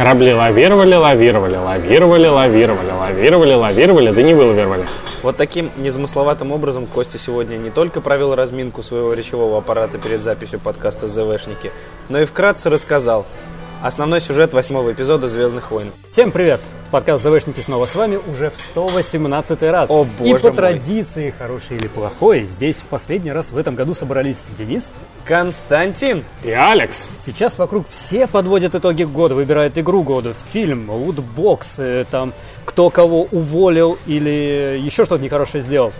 Корабли лавировали, лавировали, лавировали, лавировали, лавировали, лавировали, да не вылавировали. Вот таким незамысловатым образом Костя сегодня не только провел разминку своего речевого аппарата перед записью подкаста «ЗВшники», но и вкратце рассказал основной сюжет восьмого эпизода «Звездных войн». Всем привет! Подкаст «ЗВшники» снова с вами уже в 118 раз. О, И боже по мой. традиции, хороший или плохой, здесь в последний раз в этом году собрались Денис. Константин! И Алекс. Сейчас вокруг все подводят итоги года, выбирают игру года, фильм, лутбокс, там, кто кого уволил или еще что-то нехорошее сделал.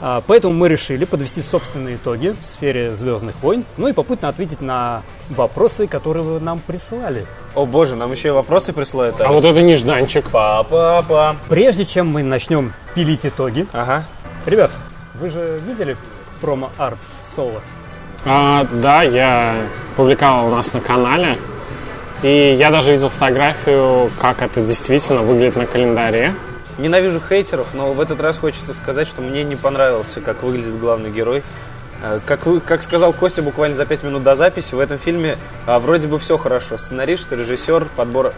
А, Поэтому мы решили подвести собственные итоги в сфере «Звездных войн», ну и попутно ответить на вопросы, которые вы нам присылали. О боже, нам еще и вопросы присылают. А вот это нежданчик. Папа, Прежде чем мы начнем пилить итоги, Ага. Ребят, вы же видели промо-арт Соло? А, да, я публиковал у нас на канале. И я даже видел фотографию, как это действительно выглядит на календаре. Ненавижу хейтеров, но в этот раз хочется сказать, что мне не понравился, как выглядит главный герой. Э, Как, вы, как сказал Костя буквально за пять минут до записи, в этом фильме а, вроде бы все хорошо. Сценарист, режиссер, подбор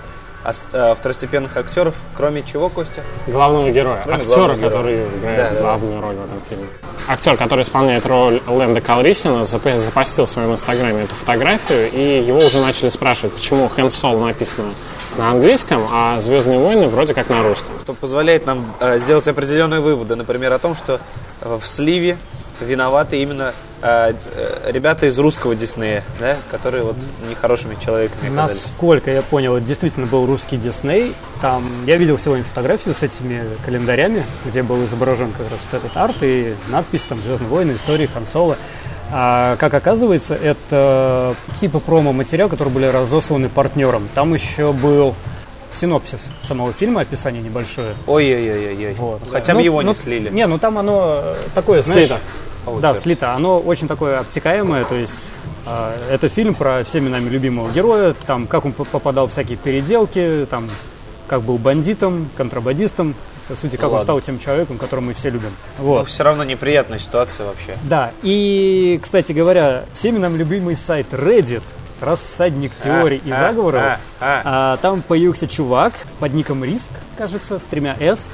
второстепенных актеров. Кроме чего, Костя? Главного героя. Кроме Актера, главного героя. который играет Да, да. главную роль в этом фильме. Актер, который исполняет роль Лэнда Калрисина, зап- запостил в своем инстаграме эту фотографию, и его уже начали спрашивать, почему Хэн Соло написано на английском, а Звездные войны вроде как на русском. Что позволяет нам э, сделать определенные выводы. Например, о том, что э, в сливе виноваты именно э, э, ребята из русского Диснея, да, которые вот нехорошими человеками оказались. Насколько я понял, это действительно был русский Дисней. Там я видел сегодня фотографию с этими календарями, где был изображен как раз вот этот арт и надпись там «Звездные войны. Истории Хан Соло». А, как оказывается, это типа промо-материал, который были разосланы партнерам. Там еще был синопсис самого фильма, описание небольшое. Ой-ой-ой-ой. Вот. Хотя Ну, бы его ну, не слили. Не, ну там оно э, такое, знаешь... Слито. Да, слито. Оно очень такое обтекаемое, то есть э, это фильм про всеми нами любимого героя, там, как он попадал в всякие переделки, там, как был бандитом, контрабандистом, по сути, как он ладно. стал тем человеком, которого мы все любим. Но Вот. все равно неприятная ситуация вообще. Да, и, кстати говоря, всеми нам любимый сайт Reddit, рассадник теорий и а, заговоров, а, а. а, там появился чувак под ником Риск, кажется, с тремя «С».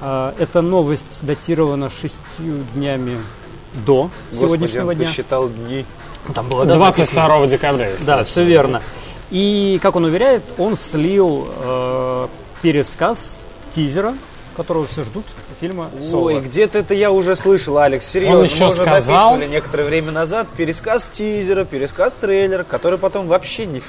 А, эта новость датирована шестью днями до сегодняшнего Господи, он дня. посчитал дни. Там было да, написано. 22 декабря, если Да, все верно. И, как он уверяет, он слил э, пересказ тизера, которого все ждут, фильма «Соло». Ой, где-то это я уже слышал, Алекс, серьезно. Он еще Мы уже сказал- записывали некоторое время назад пересказ тизера, пересказ трейлера, который потом вообще ни,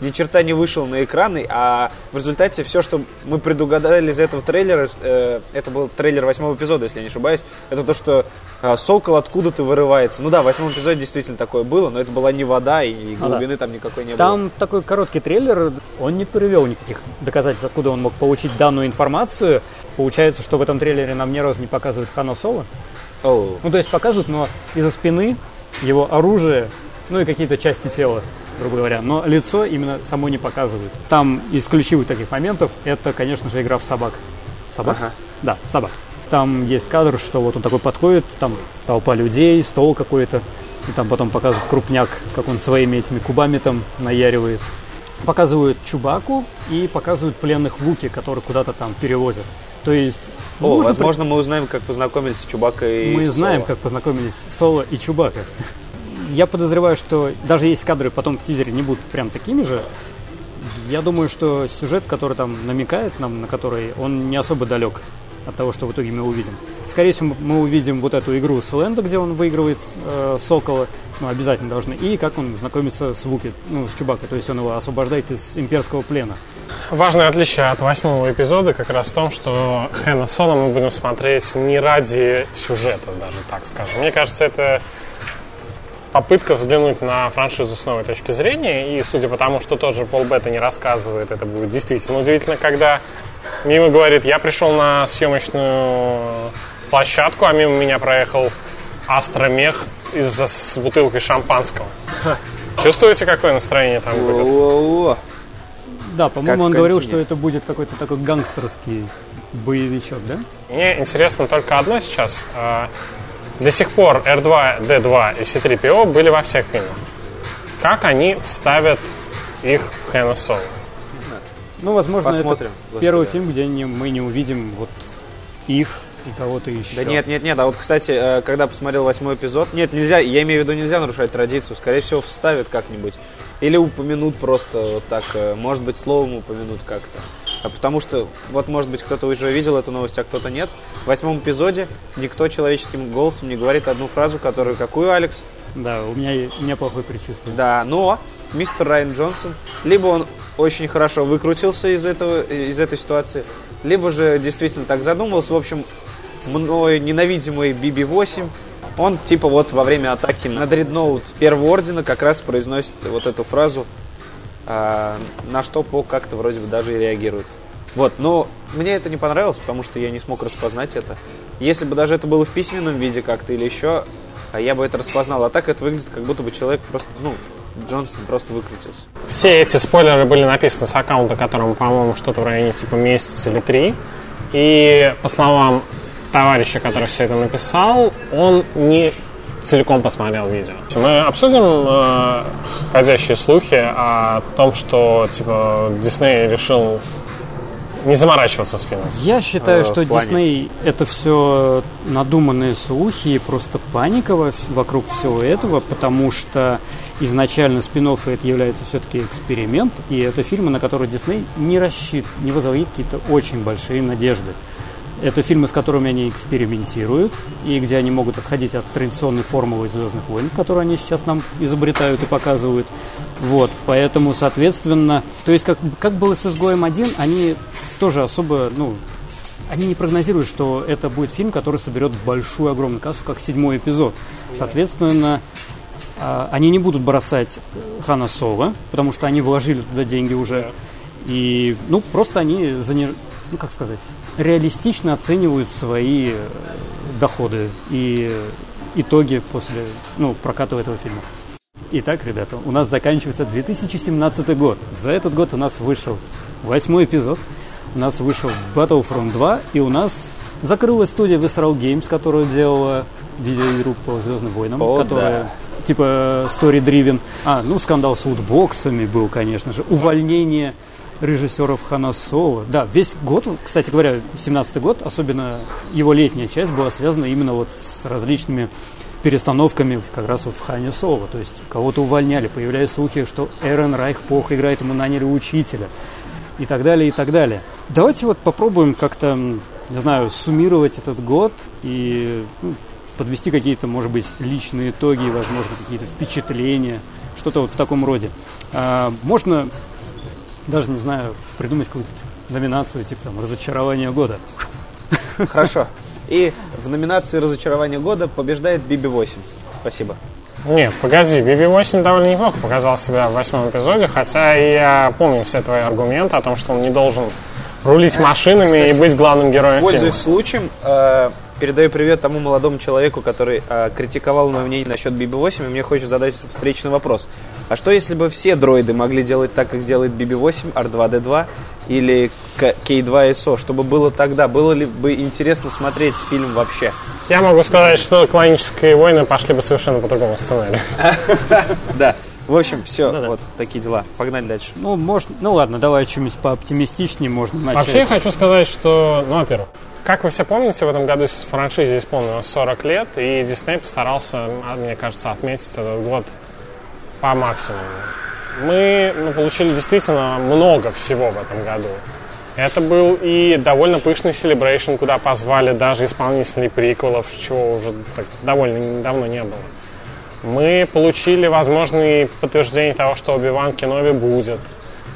ни черта не вышел на экраны, а в результате все, что мы предугадали из этого трейлера, э, это был трейлер восьмого эпизода, если я не ошибаюсь, это то, что э, сокол откуда-то вырывается. Ну да, в восьмом эпизоде действительно такое было, но это была не вода и Ну да. глубины там никакой не было. Там такой короткий трейлер, он не привел никаких доказательств, откуда он мог получить данную информацию. Получается, что в этом трейлере нам ни разу не показывают Хана Соло. Оу. Ну, то есть показывают, но из-за спины его оружие, ну и какие-то части тела, грубо говоря. Но лицо именно само не показывают. Там из ключевых таких моментов это, конечно же, игра в собак. Собак? Ага. Да, собак. Там есть кадр, что вот он такой подходит, там толпа людей, стол какой-то, и там потом показывают крупняк, как он своими этими кубами там наяривает. Показывают Чубаку и показывают пленных Вуки, которых куда-то там перевозят. То есть, О, нужно возможно, мы узнаем, как познакомились с Чубакой и мы Соло. знаем, как познакомились Соло и Чубака. Я подозреваю, что даже если кадры потом в тизере не будут прям такими же, я думаю, что сюжет, который там намекает нам, на который, он не особо далек от того, что в итоге мы увидим. Скорее всего, мы увидим вот эту игру с Лэнда, где он выигрывает э, Сокола, ну, обязательно должны, и как он знакомится с Вуки, ну, с Чубакой, то есть он его освобождает из имперского плена. Важное отличие от восьмого эпизода как раз в том, что Хэна Соло мы будем смотреть не ради сюжета, даже так скажем. Мне кажется, это попытка взглянуть на франшизу с новой точки зрения. И судя по тому, что тоже Пол Бета не рассказывает, это будет действительно удивительно, когда мимо говорит, я пришел на съемочную площадку, а мимо меня проехал Астромех из с бутылкой шампанского. Чувствуете, какое настроение там будет? О-о-о. Да, по-моему, Как он говорил, что это будет какой-то такой гангстерский боевичок, да? Мне интересно только одно сейчас. До сих пор R2, D2 и C3PO были во всех фильмах. Как они вставят их в Хэна Соло? Ну, возможно, Посмотрим. это Господи. первый фильм, где не- мы не увидим вот их и кого-то еще. Да нет, нет, нет. А вот, кстати, э, когда посмотрел восьмой эпизод, нет, нельзя, я имею в виду, нельзя нарушать традицию. Скорее всего, вставят как-нибудь. Или упомянут просто вот так, э, может быть, словом упомянут как-то. А потому что, вот, может быть, кто-то уже видел эту новость, а кто-то нет. В восьмом эпизоде никто человеческим голосом не говорит одну фразу, которую какую, Алекс? Да, у меня, у меня плохое предчувствие. Да, но мистер Райан Джонсон, либо он очень хорошо выкрутился из, этого, из этой ситуации, либо же действительно так задумался. В общем, мной ненавидимый BB-8, он типа вот во время атаки на дредноут первого ордена как раз произносит вот эту фразу, на что Пок как-то вроде бы даже и реагирует. Вот, но мне это не понравилось, потому что я не смог распознать это. Если бы даже это было в письменном виде как-то или еще, а я бы это распознал. А так это выглядит, как будто бы человек просто, ну, Джонсон просто выкрутился. Все эти спойлеры были написаны с аккаунта, которому, по-моему, что-то в районе типа месяц или три. И по словам товарища, который все это написал, он не целиком посмотрел видео. Мы обсудим э, ходящие слухи о том, что типа Дисней решил не заморачиваться с фильмом. Я считаю, Э, что? Дисней это все надуманные слухи и просто паника во- вокруг всего этого, потому что изначально спин это является все-таки эксперимент, и это фильмы, на которые Дисней не рассчитывает, не вызывает какие-то очень большие надежды. Это фильмы, с которыми они экспериментируют, и где они могут отходить от традиционной формулы «Звездных войн», которую они сейчас нам изобретают и показывают. Вот, поэтому, соответственно, то есть как, как было с «Изгоем 1», они тоже особо, ну, они не прогнозируют, что это будет фильм, который соберет большую, огромную кассу, как седьмой эпизод. Соответственно, а, они не будут бросать Хана Соло, потому что они вложили туда деньги уже. И, ну, просто они, заниж... ну, как сказать, реалистично оценивают свои э, доходы и итоги после, ну, проката этого фильма. Итак, ребята, у нас заканчивается 2017 год. За этот год у нас вышел восьмой эпизод, у нас вышел Battlefront 2, и у нас закрылась студия Visceral Games, которая делала видеоигру по Звездным войнам, О, которая да. типа story driven. А, ну, скандал с лутбоксами был, конечно же. Увольнение режиссеров Хана Соло. Да, весь год, кстати говоря, 17 год, особенно его летняя часть была связана именно вот с различными перестановками как раз вот в Хане Соло. То есть кого-то увольняли, появлялись слухи, что Эрен Райх плохо играет, ему наняли учителя и так далее, и так далее. Давайте вот попробуем как-то, не знаю, суммировать этот год и ну, подвести какие-то, может быть, личные итоги, возможно, какие-то впечатления, что-то вот в таком роде. А, можно, даже не знаю, придумать какую-то номинацию, типа там «Разочарование года». Хорошо. И в номинации «Разочарование года» побеждает BB-8. Спасибо. Нет, погоди, BB-8 довольно неплохо показал себя в восьмом эпизоде, хотя и я помню все твои аргументы о том, что он не должен рулить машинами и быть главным героем Пользуясь фильма. случаем, э, передаю привет тому молодому человеку, который э, критиковал мое мнение насчет BB-8, и мне хочет задать встречный вопрос. А что если бы все дроиды могли делать так, как делает BB-8, R2-D2 или К- K2SO? Чтобы было тогда? Было ли бы интересно смотреть фильм вообще? Я могу сказать, что клонические войны пошли бы совершенно по другому сценарию. Да. В общем, все, вот такие дела. Погнали дальше. Ну, может, ну ладно, давай что-нибудь пооптимистичнее можно начать. Вообще я хочу сказать, что, ну, во-первых, как вы все помните, в этом году франшизе исполнилось 40 лет, и Дисней постарался, а, мне кажется, отметить этот год по максимуму. Мы ну, получили действительно много всего в этом году. Это был и довольно пышный селебрейшн, куда позвали даже исполнителей приквелов, чего уже так довольно давно не было. Мы получили возможные подтверждения того, что Оби-Ван Кеноби будет.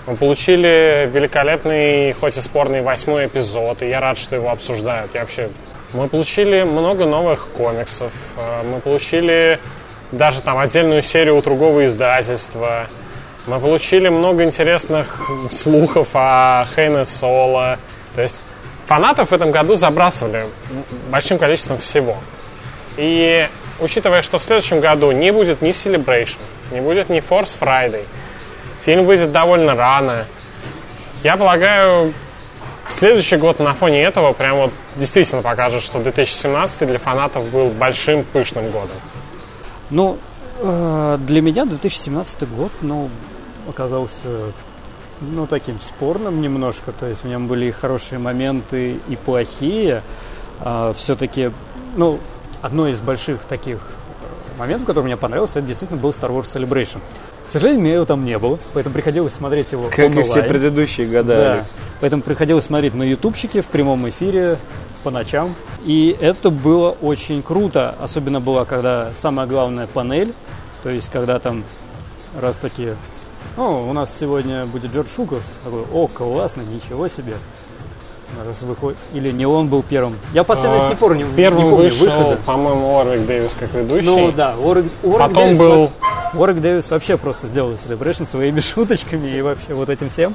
Мы получили великолепный, хоть и спорный восьмой эпизод, и я рад, что его обсуждают. Я вообще... Мы получили много новых комиксов. э, Мы получили даже там отдельную серию у другого издательства. Мы получили много интересных слухов о Хейне Соло. То есть фанатов в этом году забрасывали большим количеством всего. И учитывая, что в следующем году не будет ни Celebration, не будет ни Force Friday, фильм выйдет довольно рано, я полагаю, следующий год на фоне этого прям вот действительно покажет, что 2017 для фанатов был большим пышным годом. Ну, э, для меня 2017 год, ну, оказался ну, таким спорным немножко. То есть в нем были и хорошие моменты, и плохие. А, все-таки, ну, одно из больших таких моментов, который мне понравился, это действительно был Star Wars Celebration. К сожалению, меня его там не было, поэтому приходилось смотреть его Как и онлайн. все предыдущие года, Да, Алекс. поэтому приходилось смотреть на ютубчике в прямом эфире по ночам. И это было очень круто. Особенно было, когда самая главная панель, то есть когда там раз такие, о, у нас сегодня будет Джордж Шукас. Такой, о, классно, ничего себе. Или не он был первым. Я последний А, не помню, Первым не помню вышел, выхода. по-моему, Уорвик Дэвис как ведущий. Ну да, Уоррек, Уоррек Потом Дэвис, был- Уоррек Дэвис вообще просто сделал Celebration своими шуточками и вообще вот этим всем.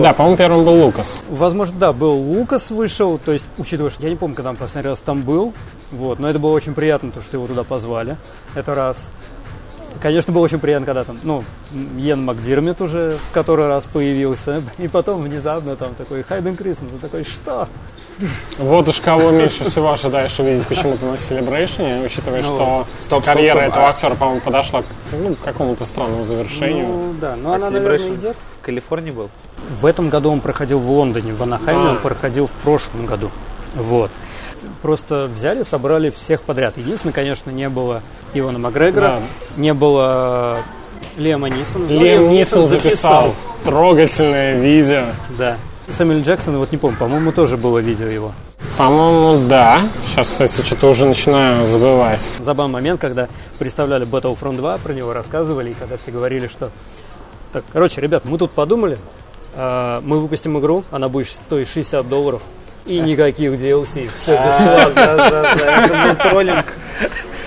Да, по-моему, первым был Лукас. Возможно, да, был Лукас вышел, то есть, учитывая, что я не помню, когда он последний раз там был, вот, но это было очень приятно, то, что его туда позвали, это раз. Конечно, было очень приятно, когда там, ну, Йен Макдирмит уже в который раз появился, и потом внезапно там такой Хайден Кристен, ты такой, что? Вот уж кого меньше всего ожидаешь увидеть почему-то на Celebration, учитывая, Ну, что стоп, стоп, карьера стоп. этого А- актера, по-моему, подошла к, ну, к какому-то странному завершению. Ну, да, но А она, Celebration наверное, идет. в Калифорнии был? В этом году он проходил в Лондоне, в Анахайме А. он проходил в прошлом году. Вот. Просто взяли, собрали всех подряд. Единственное, конечно, не было Ивана Макгрегора, не было Лема Нисона. Лем Нисон записал трогательное видео. Да. Сэмюэл Джексон, вот не помню, по-моему, тоже было видео его. По-моему, да. Сейчас, кстати, что-то уже начинаю забывать. Забавный момент, когда представляли Battlefront 2, про него рассказывали, и когда все говорили, что... Так, короче, ребят, мы тут подумали, а, мы выпустим игру, она будет стоить 60 долларов, и никаких DLC, все бесплатно. Да, да, это был троллинг.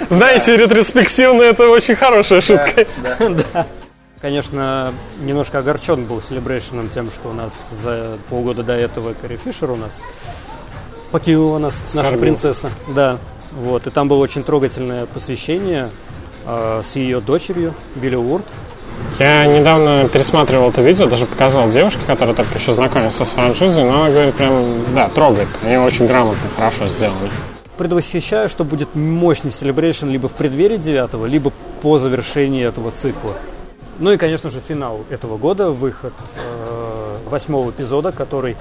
Знаете, ретроспективно это очень хорошая шутка. Конечно, немножко огорчен был Celebration тем, что у нас за полгода до этого Кэрри Фишер у нас покинула нас наша принцесса. Да, вот. И там было очень трогательное посвящение э, с ее дочерью Билли Уорд. Я недавно пересматривал это видео, даже показал девушке, которая только еще знакомится с франшизой, но она говорит прям, да, трогает. Они очень грамотно, хорошо сделаны. Предвосхищаю, что будет мощный Celebration либо в преддверии девятого, либо по завершении этого цикла. Ну и, конечно же, финал этого года, выход э, восьмого эпизода, который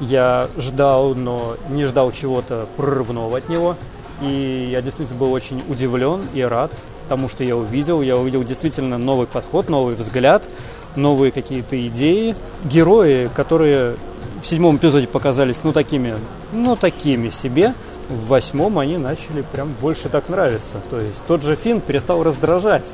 я ждал, но не ждал чего-то прорывного от него. И я действительно был очень удивлен и рад тому, что я увидел. Я увидел действительно новый подход, новый взгляд, новые какие-то идеи. Герои, которые в седьмом эпизоде показались, ну, такими, ну, такими себе, в восьмом они начали прям больше так нравиться. То есть тот же Финн перестал раздражать.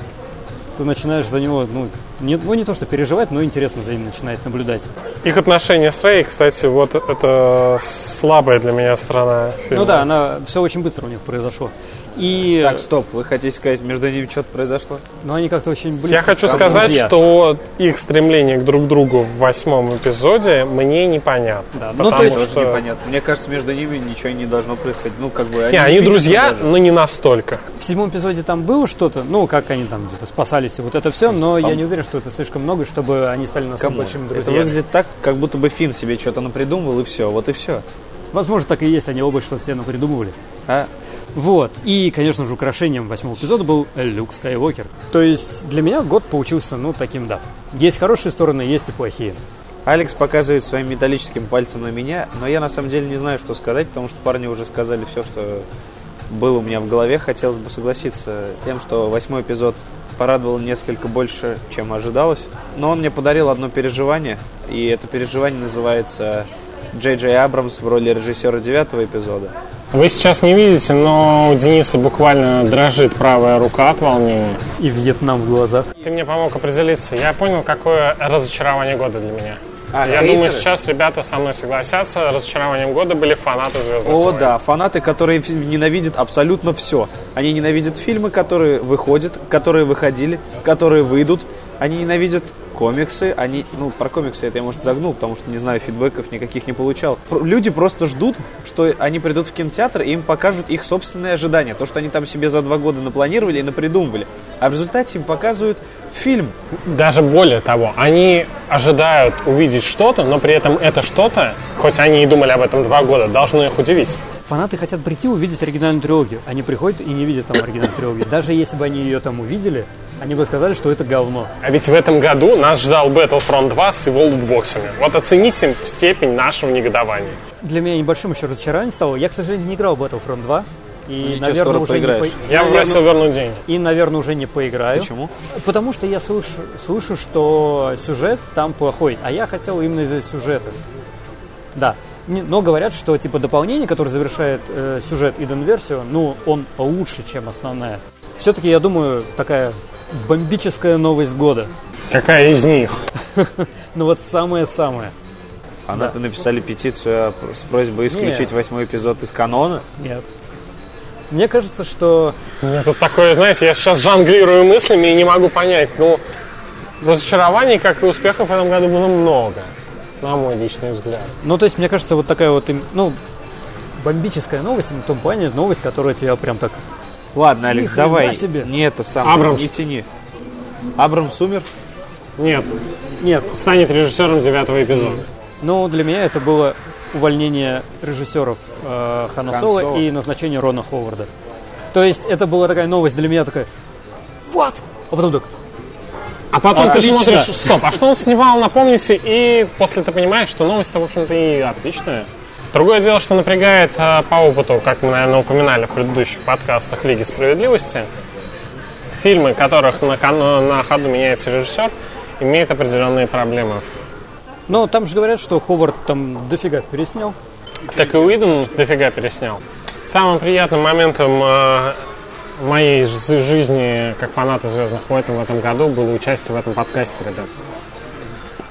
Ты начинаешь за него, ну не, ну, не то что переживать, но интересно за ним начинает наблюдать. Их отношения с Рэй, кстати, вот это слабая для меня сторона фильма. Ну да, она все очень быстро у них произошло. И Так, стоп, вы хотите сказать, между ними что-то произошло? ну, они как-то очень близко. Я хочу сказать, друзья. что их стремление к друг другу в восьмом эпизоде мне непонятно. Да, ну, то есть- что... непонятно. Мне кажется, между ними ничего не должно происходить. Ну, как бы Не, они друзья, даже. но не настолько. В седьмом эпизоде там было что-то, ну, как они там типа, спасались и вот это все, но я не уверен, что это слишком много, чтобы они стали настолько большими Это друзьями. выглядит так, как будто бы Финн себе что-то напридумывал, и все, вот и все. Возможно, так и есть, они оба что-то себе придумывали. А? Вот. И, конечно же, украшением восьмого эпизода был Люк Скайуокер. То есть для меня год получился, ну, таким, да. Есть хорошие стороны, есть и плохие. Алекс показывает своим металлическим пальцем на меня, но я на самом деле не знаю, что сказать, потому что парни уже сказали все, что было у меня в голове. Хотелось бы согласиться с тем, что восьмой эпизод порадовал несколько больше, чем ожидалось. Но он мне подарил одно переживание, и это переживание называется Джей Джей Абрамс в роли режиссера девятого эпизода. Вы сейчас не видите, но у Дениса буквально дрожит правая рука от волнения. И Вьетнам в глазах. Ты мне помог определиться. Я понял, какое разочарование года для меня. А, Я хейтеры? думаю, сейчас ребята со мной согласятся. Разочарованием года были фанаты Звездных О, войн. да, фанаты, которые ненавидят абсолютно все. Они ненавидят фильмы, которые выходят, которые выходили, которые выйдут. Они ненавидят комиксы. Они, ну, про комиксы это я, может, загнул, потому что, не знаю, фидбэков никаких не получал. Люди просто ждут, что они придут в кинотеатр и им покажут их собственные ожидания. То, что они там себе за два года напланировали и напридумывали. А в результате им показывают фильм. Даже более того, они ожидают увидеть что-то, но при этом это что-то, хоть они и думали об этом два года, должно их удивить. Фанаты хотят прийти увидеть оригинальную трилогию. Они приходят и не видят там оригинальную трилогию. Даже если бы они ее там увидели, они бы сказали, что это говно. А ведь в этом году нас ждал Battlefront 2 с его лутбоксами. Вот оцените степень нашего негодования. Для меня небольшим еще разочарованием стало. Я, к сожалению, не играл в Battlefront 2. И, ничего, наверное, скоро уже не поиграешь. по- Я наверное, просил вернуть деньги. И, наверное, уже не поиграю. Почему? Потому что я слышу, слышу, что сюжет там плохой, а я хотел именно из-за сюжета. Да. Не- Но говорят, что типа дополнение, которое завершает э, сюжет Иден версию, ну, он лучше, чем основная. Все-таки, я думаю, такая бомбическая новость года. Какая из них? Ну вот самое-самое. Фанаты написали петицию о- с просьбой исключить Нет. восьмой эпизод из канона. Нет. Мне кажется, что Мне тут такое, знаете, я сейчас жонглирую мыслями и не могу понять. Ну, разочарований, как и успехов в этом году было много, на мой личный взгляд. Ну, то есть, мне кажется, вот такая вот, ну, бомбическая новость, в том плане, новость, которая тебя прям так... Ладно, Алекс, Ни давай. себе. Не это самое. Абрамс. Не тяни. Абрамс умер? Нет, Нет, станет режиссером девятого эпизода. ну, для меня это было увольнение режиссеров э, Хана Хан Соло Соло. и назначение Рона Ховарда. То есть, это была такая новость для меня такая, вот! А потом так, А потом Отлично. ты смотришь, стоп, а что он снимал, напомните, и после ты понимаешь, что новость-то, в общем-то, и отличная. Другое дело, что напрягает э, по опыту, как мы, наверное, упоминали в предыдущих подкастах Лиги Справедливости, фильмы, которых на, на ходу меняется режиссер, имеют определенные проблемы. ну, там же говорят, что Ховард там дофига переснял. Так и Уидон дофига переснял. Самым приятным моментом э, моей жизни как фаната «Звездных войн» в этом году было участие в этом подкасте, ребят.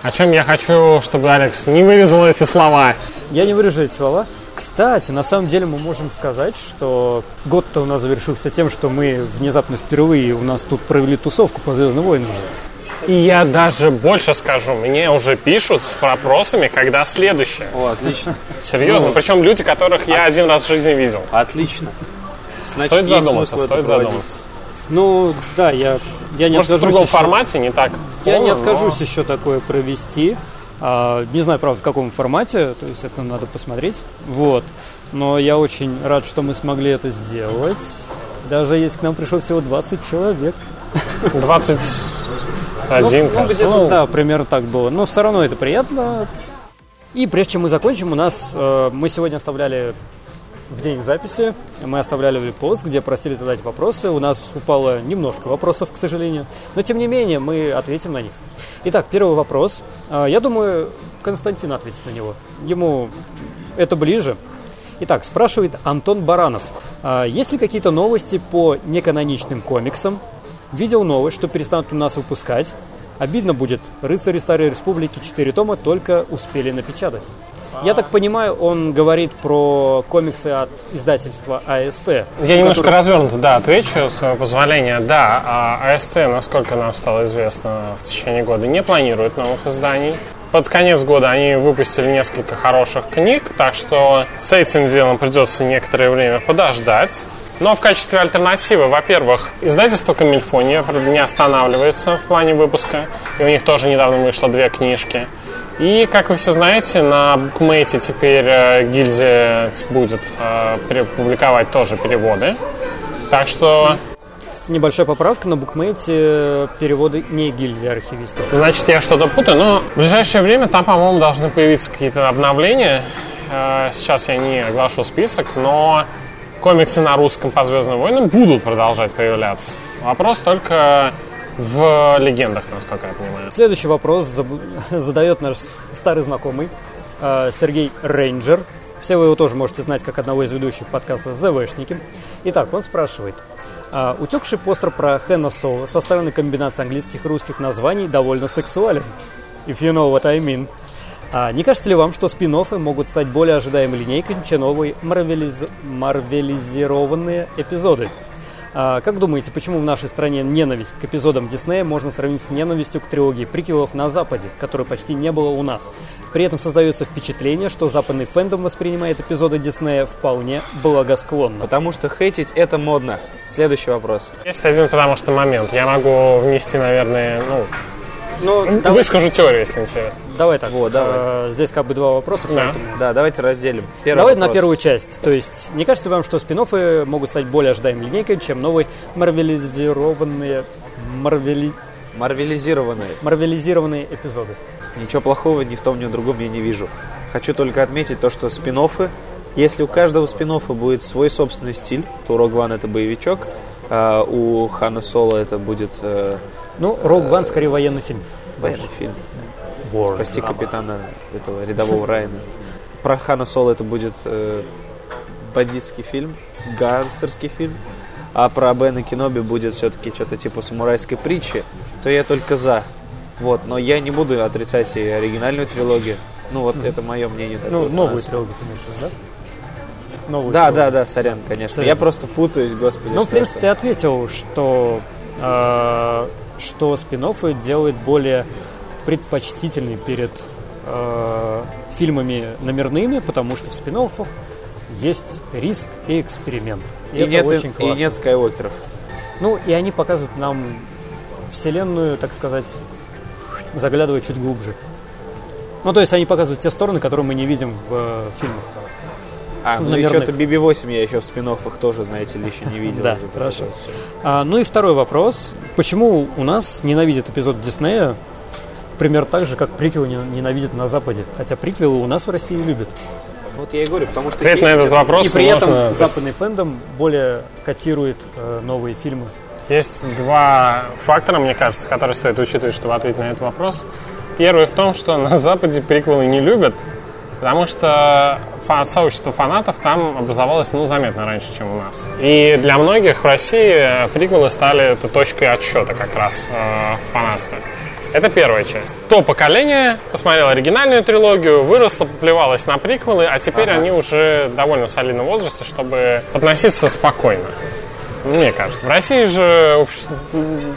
О чем я хочу, чтобы Алекс не вырезал эти слова. Я не вырежу эти слова. Кстати, на самом деле мы можем сказать, что год-то у нас завершился тем, что мы внезапно впервые у нас тут провели тусовку по Звездным войнам. И я даже больше скажу, мне уже пишут с вопросами, когда следующее. О, отлично. Серьезно, причем люди, которых я один раз в жизни видел. Отлично. Значит, Стоит задуматься, стоит проводить. задуматься. Ну, да, я, я не Может, в откажусь другом еще- формате, не так. Я не полно, но- откажусь еще такое провести. А, не знаю, правда, в каком формате, то есть это надо посмотреть. Вот. Но я очень рад, что мы смогли это сделать. Даже если к нам пришло всего 20 человек. 21, ну, кажется. где-то, Ну, да, примерно так было. Но все равно это приятно. И прежде чем мы закончим, у нас э, мы сегодня оставляли в день записи, мы оставляли пост, где просили задать вопросы. У нас упало немножко вопросов, к сожалению. Но тем не менее, мы ответим на них. Итак, первый вопрос. Э, Я думаю, Константин ответит на него. Ему это ближе. Итак, спрашивает Антон Баранов. «А Есть ли какие-то новости по неканоничным комиксам? Видел новость, что перестанут у нас выпускать. Обидно будет. «Рыцари Старой Республики» 4 тома только успели напечатать. Я так понимаю, он говорит про комиксы от издательства АСТ. Я немножко развернуто, да, отвечу, с своего позволения. Да, а АСТ, насколько нам стало известно, в течение года не планирует новых изданий. Под конец года они выпустили несколько хороших книг, так что с этим делом придется некоторое время подождать. Но в качестве альтернативы, во-первых, издательство Камильфония не останавливается в плане выпуска, и у них тоже недавно вышло две книжки. И, как вы все знаете, на букмейте теперь э, гильдия будет э, публиковать тоже переводы. Так что, Небольшая поправка на букмейте переводы не гильдии архивистов. значит, я что-то путаю, но в ближайшее время там, по-моему, должны появиться какие-то обновления. Э, Сейчас я не оглашу список, но комиксы на русском по Звездным войнам будут продолжать появляться. Вопрос только в легендах, насколько я понимаю. Следующий вопрос задает наш старый знакомый э, Сергей Рейнджер. Все вы его тоже можете знать как одного из ведущих подкаста «ЗВшники». Итак, он спрашивает. А, утекший постер про Хэна Соло, составленный комбинацией английских и русских названий, довольно сексуален. If you know what I mean. А, не кажется ли вам, что спин могут стать более ожидаемой линейкой, чем новые марвелиз- марвелизированные эпизоды? А, как думаете, почему в нашей стране ненависть к эпизодам Диснея можно сравнить с ненавистью к трилогии приквелов на Западе, которой почти не было у нас? При этом создается впечатление, что западный фэндом воспринимает эпизоды Диснея вполне благосклонно. Потому что хейтить это модно. Следующий вопрос. Есть один потому что момент. Я могу внести, наверное, ну, Ну, давай, выскажу теорию, если интересно. давай так. Вот, давай. А, здесь как бы два вопроса, Да. Да, давайте разделим. Первый Давай на вопрос. первую часть. То есть, не кажется ли вам, что спин могут стать более ожидаемой линейкой, чем новые марвелизированные марвели... Марвелизированные. марвелизированные эпизоды. Ничего плохого ни в том, ни в другом я не вижу. Хочу только отметить то, что спин если у каждого спин будет свой собственный стиль, то One это боевичок, а у Хана Соло это будет э, Ну, Rogue One скорее военный фильм. военный фильм. War Спасти drama. капитана этого рядового Райана. Про Хана Соло это будет э, бандитский фильм, гангстерский фильм. А про Бена Кеноби будет все-таки что-то типа самурайской притчи, то я только за. Вот, но я не буду отрицать и оригинальную трилогию. Ну вот это мое мнение. такое. Ну, новую А, трилогию ты имеешь в виду, да? Новую Да, трилогию. да, да, сорян, конечно. Сорян. Я просто путаюсь, господи. Ну, в принципе, ты ответил, что, э, что спин делает более предпочтительный перед э, фильмами номерными, потому что в спин есть риск и эксперимент. И, И, это нет, очень и классно. нет скайуокеров. Ну, и они показывают нам вселенную, так сказать, заглядывая чуть глубже. Ну, то есть они показывают те стороны, которые мы не видим в э, фильмах. А, В ну и номерных. что-то BB-8 я еще в спин тоже, знаете ли, еще не видел. Да, хорошо. А, ну и второй вопрос. Почему у нас ненавидят эпизод Диснея примерно так же, как приквелы не- ненавидят на Западе? Хотя приквелы у нас в России любят. Вот я и говорю, потому что... Ответ на этот это- вопрос и при этом можно- западный фэндом более котирует э, новые фильмы. Есть два фактора, мне кажется, которые стоит учитывать, чтобы ответить на этот вопрос. Первый в том, что на Западе приквелы не любят, потому что фа- сообщество фанатов там образовалось, ну, заметно раньше, чем у нас. И для многих в России э, приквелы стали этой точкой отсчета как раз э, в фанатстве. Это первая часть. То поколение посмотрело оригинальную трилогию, выросло, поплевалось на приквелы, а теперь они уже довольно в солидном возрасте, чтобы относиться спокойно. Мне кажется. В России же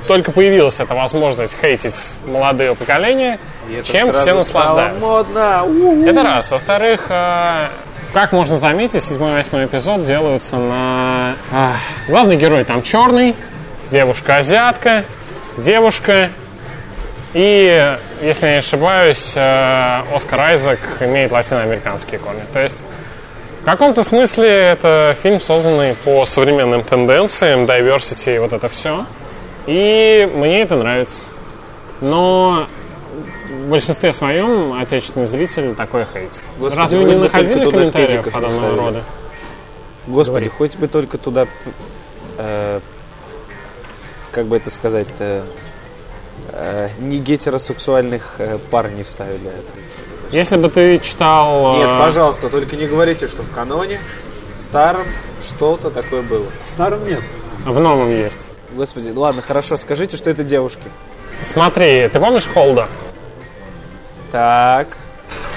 только появилась эта возможность хейтить молодое поколение, чем все наслаждаются. модно. Это раз. Во-вторых, э, как можно заметить, седьмой и восьмой эпизод делаются на... а, главный герой там черный, девушка-азиатка, девушка. И, если я не ошибаюсь, э, Оскар Айзек имеет латиноамериканские корни. То есть, каком-то смысле это фильм, созданный по современным тенденциям, diversity и вот это все. И мне это нравится. Но в большинстве своем отечественный зритель такой хейтит. Господи, Разве вы не находили комментариев подобного рода? Господи, Говори. хоть бы только туда, э, как бы это сказать-то, э, не гетеросексуальных э, пар не вставили. Это. Если бы ты читал... Нет, э, пожалуйста, только не говорите, что в каноне старом что-то такое было. В старом нет. В новом есть. Господи, ладно, хорошо, скажите, что это девушки. Смотри, ты помнишь Холда? Так.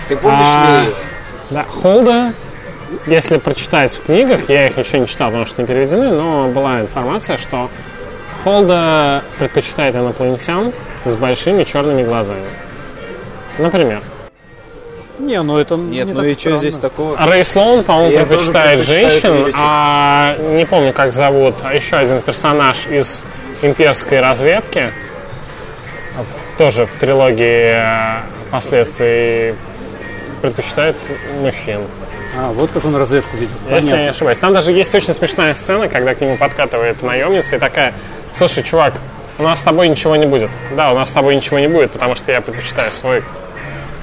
Ты помнишь А, Лею? Да, Холда, если прочитать в книгах, я их еще не читал, потому что не переведены, но была информация, что Холда предпочитает инопланетян с большими черными глазами. Например. Не, ну это Нет, не ну так и что здесь такого? Рэй Слоун, по-моему, Я предпочитает женщин, а не помню, как зовут, а еще один персонаж из имперской разведки, в- тоже в трилогии э, последствий предпочитает мужчин. А, вот как он разведку видел. Если я не ошибаюсь. Там даже есть очень смешная сцена, когда к нему подкатывает наемница и такая, слушай, чувак, у нас с тобой ничего не будет. Да, у нас с тобой ничего не будет, потому что я предпочитаю свой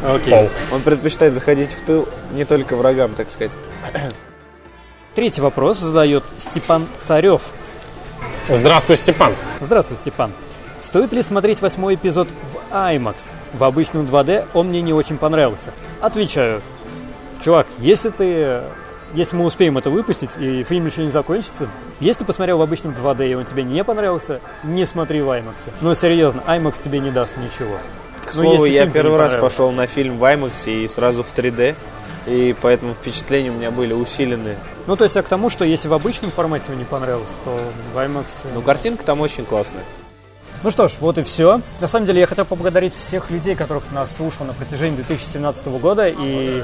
Окей. пол. Он предпочитает заходить в тыл не только врагам, так сказать. Третий вопрос задает Степан Царев. Здравствуй, Степан. Здравствуй, Степан. Стоит ли смотреть восьмой эпизод в IMAX? В обычном 2D он мне не очень понравился. Отвечаю. Чувак, если ты... Если мы успеем это выпустить, и фильм еще не закончится, если ты посмотрел в обычном 2D, и он тебе не понравился, не смотри в IMAX. Ну, серьезно, IMAX тебе не даст ничего. К Ну, слову, если я первый раз пошел на фильм в IMAX и сразу в 3D. И поэтому впечатления у меня были усилены. Ну, то есть я к тому, что если в обычном формате ему не понравилось, то в IMAX... э, Но картинка там очень классная. Ну что ж, вот и все. На самом деле я хотел поблагодарить всех людей, которых нас слушал на протяжении 2017 года и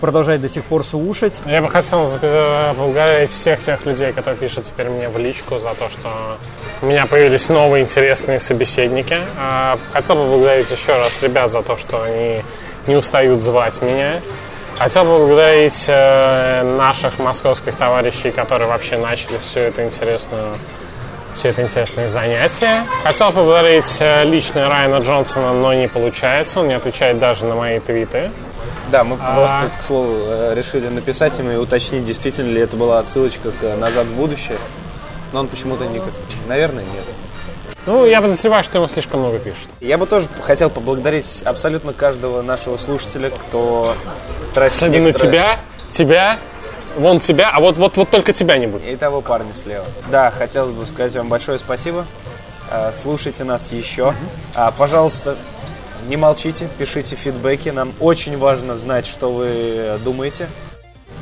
продолжает до сих пор слушать. Я бы хотел запи- поблагодарить всех тех людей, которые пишут теперь мне в личку за то, что у меня появились новые интересные собеседники. А, Хотел бы поблагодарить еще раз ребят за то, что они не устают звать меня. Хотел бы поблагодарить э, наших московских товарищей, которые вообще начали всю эту интересную все это интересные занятия. Хотел поблагодарить э, лично Райана Джонсона, но не получается. Он не отвечает даже на мои твиты. Да, мы просто, к слову, э, решили написать ему и уточнить, действительно ли это была отсылочка к «Назад в будущее». Но он почему-то не... Наверное, нет. Ну, я подозреваю, что ему слишком много пишут. Я бы тоже хотел поблагодарить абсолютно каждого нашего слушателя, кто тратит Особенно некоторое- тебя, тебя, вон тебя, а вот, вот, вот только тебя не будет. И того парня слева. Да, хотел бы сказать вам большое спасибо. А, Слушайте нас еще. А, Пожалуйста, не молчите, пишите фидбэки. Нам очень важно знать, что вы думаете.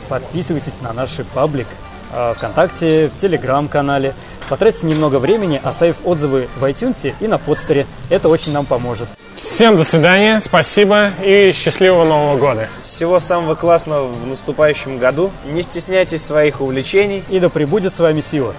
Подписывайтесь на наш паблик э, ВКонтакте, в Телеграм-канале. Потратьте немного времени, оставив отзывы в iTunes и на подстере. Это очень нам поможет. Всем до свидания, спасибо и счастливого Нового года. Всего самого классного в наступающем году. Не стесняйтесь своих увлечений. И да пребудет с вами сила.